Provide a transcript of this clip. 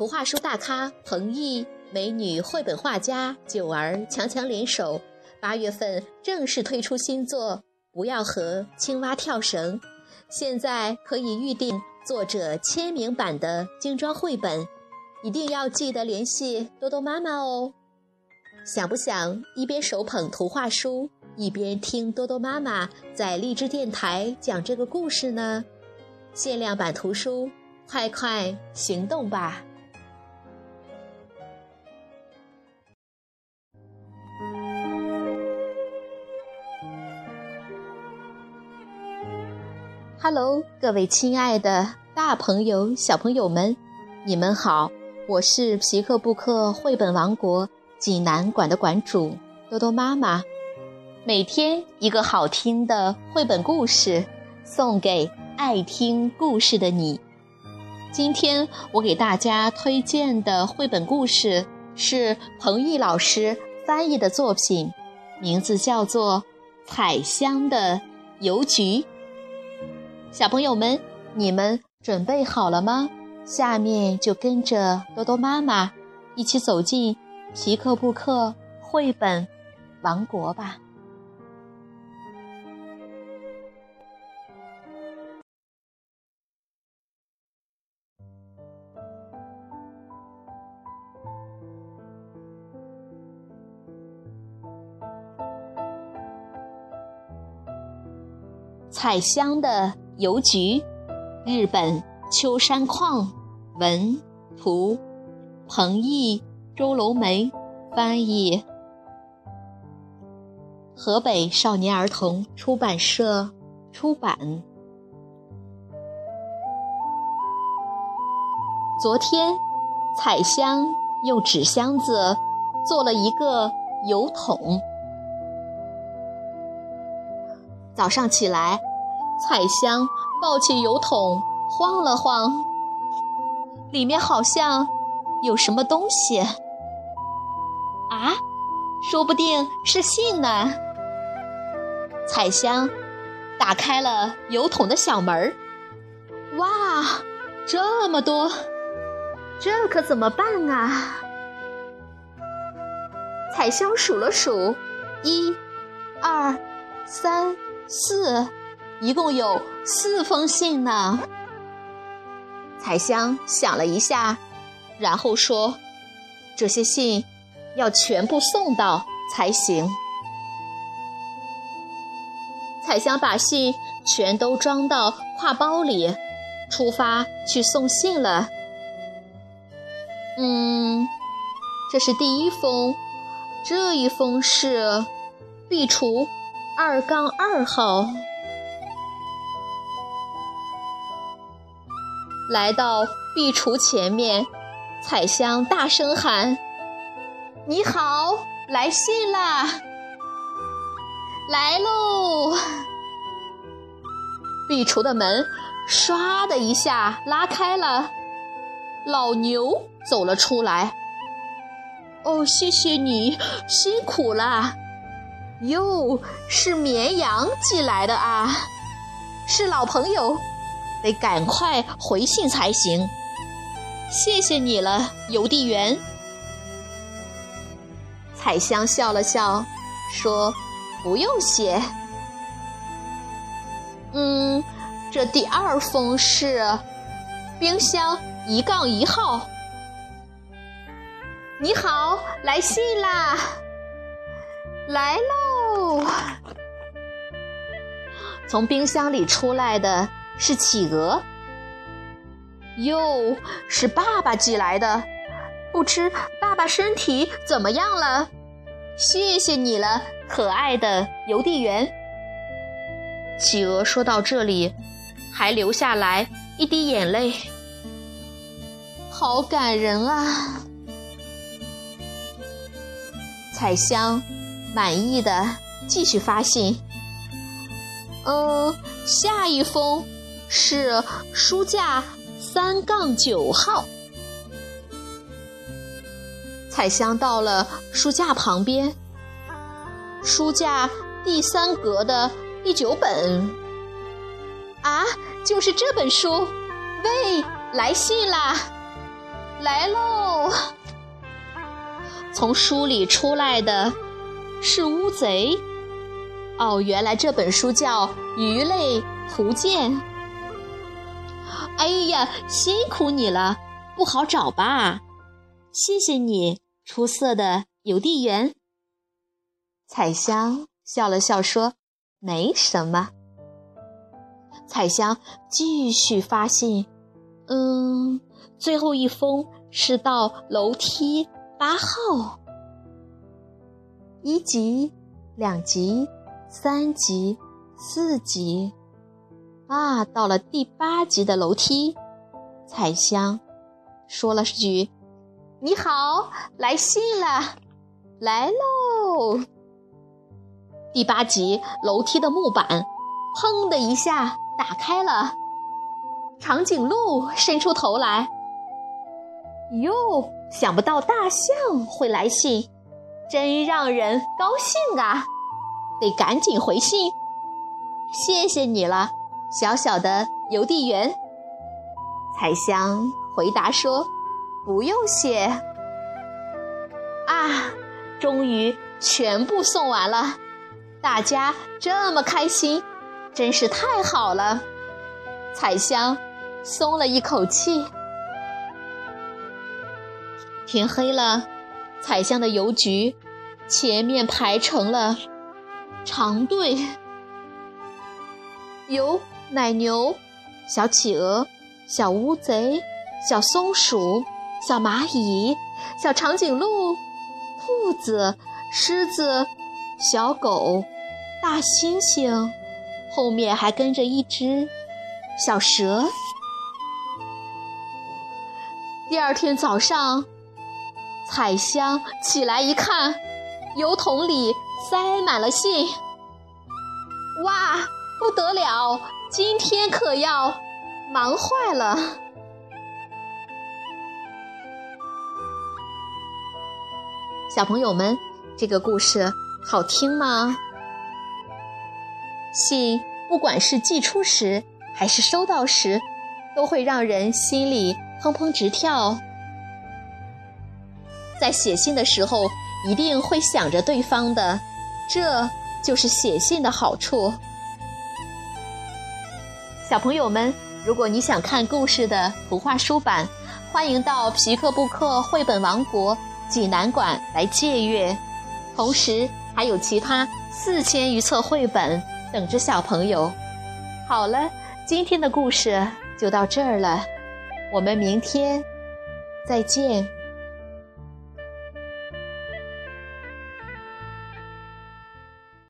图画书大咖彭毅、美女绘本画家九儿强强联手，八月份正式推出新作《不要和青蛙跳绳》，现在可以预定作者签名版的精装绘本，一定要记得联系多多妈妈哦。想不想一边手捧图画书，一边听多多妈妈在荔枝电台讲这个故事呢？限量版图书，快快行动吧！Hello，各位亲爱的大朋友、小朋友们，你们好！我是皮克布克绘本王国济南馆的馆主多多妈妈。每天一个好听的绘本故事，送给爱听故事的你。今天我给大家推荐的绘本故事是彭毅老师翻译的作品，名字叫做《彩香的邮局》。小朋友们，你们准备好了吗？下面就跟着多多妈妈一起走进皮克布克绘本王国吧。彩香的。邮局，日本秋山矿文图，彭毅、周楼梅翻译，河北少年儿童出版社出版。昨天，彩香用纸箱子做了一个油桶。早上起来。彩香抱起油桶晃了晃，里面好像有什么东西。啊，说不定是信呢。彩香打开了油桶的小门儿，哇，这么多，这可怎么办啊？彩香数了数，一、二、三、四。一共有四封信呢。彩香想了一下，然后说：“这些信要全部送到才行。”彩香把信全都装到挎包里，出发去送信了。嗯，这是第一封，这一封是壁橱二杠二号。来到壁橱前面，彩香大声喊：“你好，来信啦！来喽！”壁橱的门唰的一下拉开了，老牛走了出来。“哦，谢谢你，辛苦了。”“哟，是绵羊寄来的啊，是老朋友。”得赶快回信才行。谢谢你了，邮递员。彩香笑了笑，说：“不用谢。”嗯，这第二封是冰箱一杠一号。你好，来信啦！来喽！从冰箱里出来的。是企鹅，哟，是爸爸寄来的，不知爸爸身体怎么样了？谢谢你了，可爱的邮递员。企鹅说到这里，还流下来一滴眼泪，好感人啊！彩香满意的继续发信，嗯，下一封。是书架三杠九号。彩香到了书架旁边，书架第三格的第九本。啊，就是这本书。喂，来信啦！来喽！从书里出来的是乌贼。哦，原来这本书叫《鱼类图鉴》。哎呀，辛苦你了，不好找吧？谢谢你，出色的邮递员。彩香笑了笑说：“没什么。”彩香继续发信，嗯，最后一封是到楼梯八号，一级、两级、三级、四级，啊，到了第八级的楼梯，彩香说了句：“你好，来信了，来喽。”第八级楼梯的木板，砰的一下。打开了，长颈鹿伸出头来。哟，想不到大象会来信，真让人高兴啊！得赶紧回信。谢谢你了，小小的邮递员。彩香回答说：“不用谢。”啊，终于全部送完了，大家这么开心。真是太好了，彩香松了一口气。天黑了，彩香的邮局前面排成了长队，有奶牛、小企鹅、小乌贼、小松鼠、小蚂蚁、小长颈鹿、兔子、狮子、小狗、大猩猩。后面还跟着一只小蛇。第二天早上，彩香起来一看，邮筒里塞满了信。哇，不得了！今天可要忙坏了。小朋友们，这个故事好听吗？信不管是寄出时还是收到时，都会让人心里砰砰直跳。在写信的时候，一定会想着对方的，这就是写信的好处。小朋友们，如果你想看故事的图画书版，欢迎到皮克布克绘本王国济南馆来借阅，同时还有其他四千余册绘本。等着小朋友。好了，今天的故事就到这儿了，我们明天再见。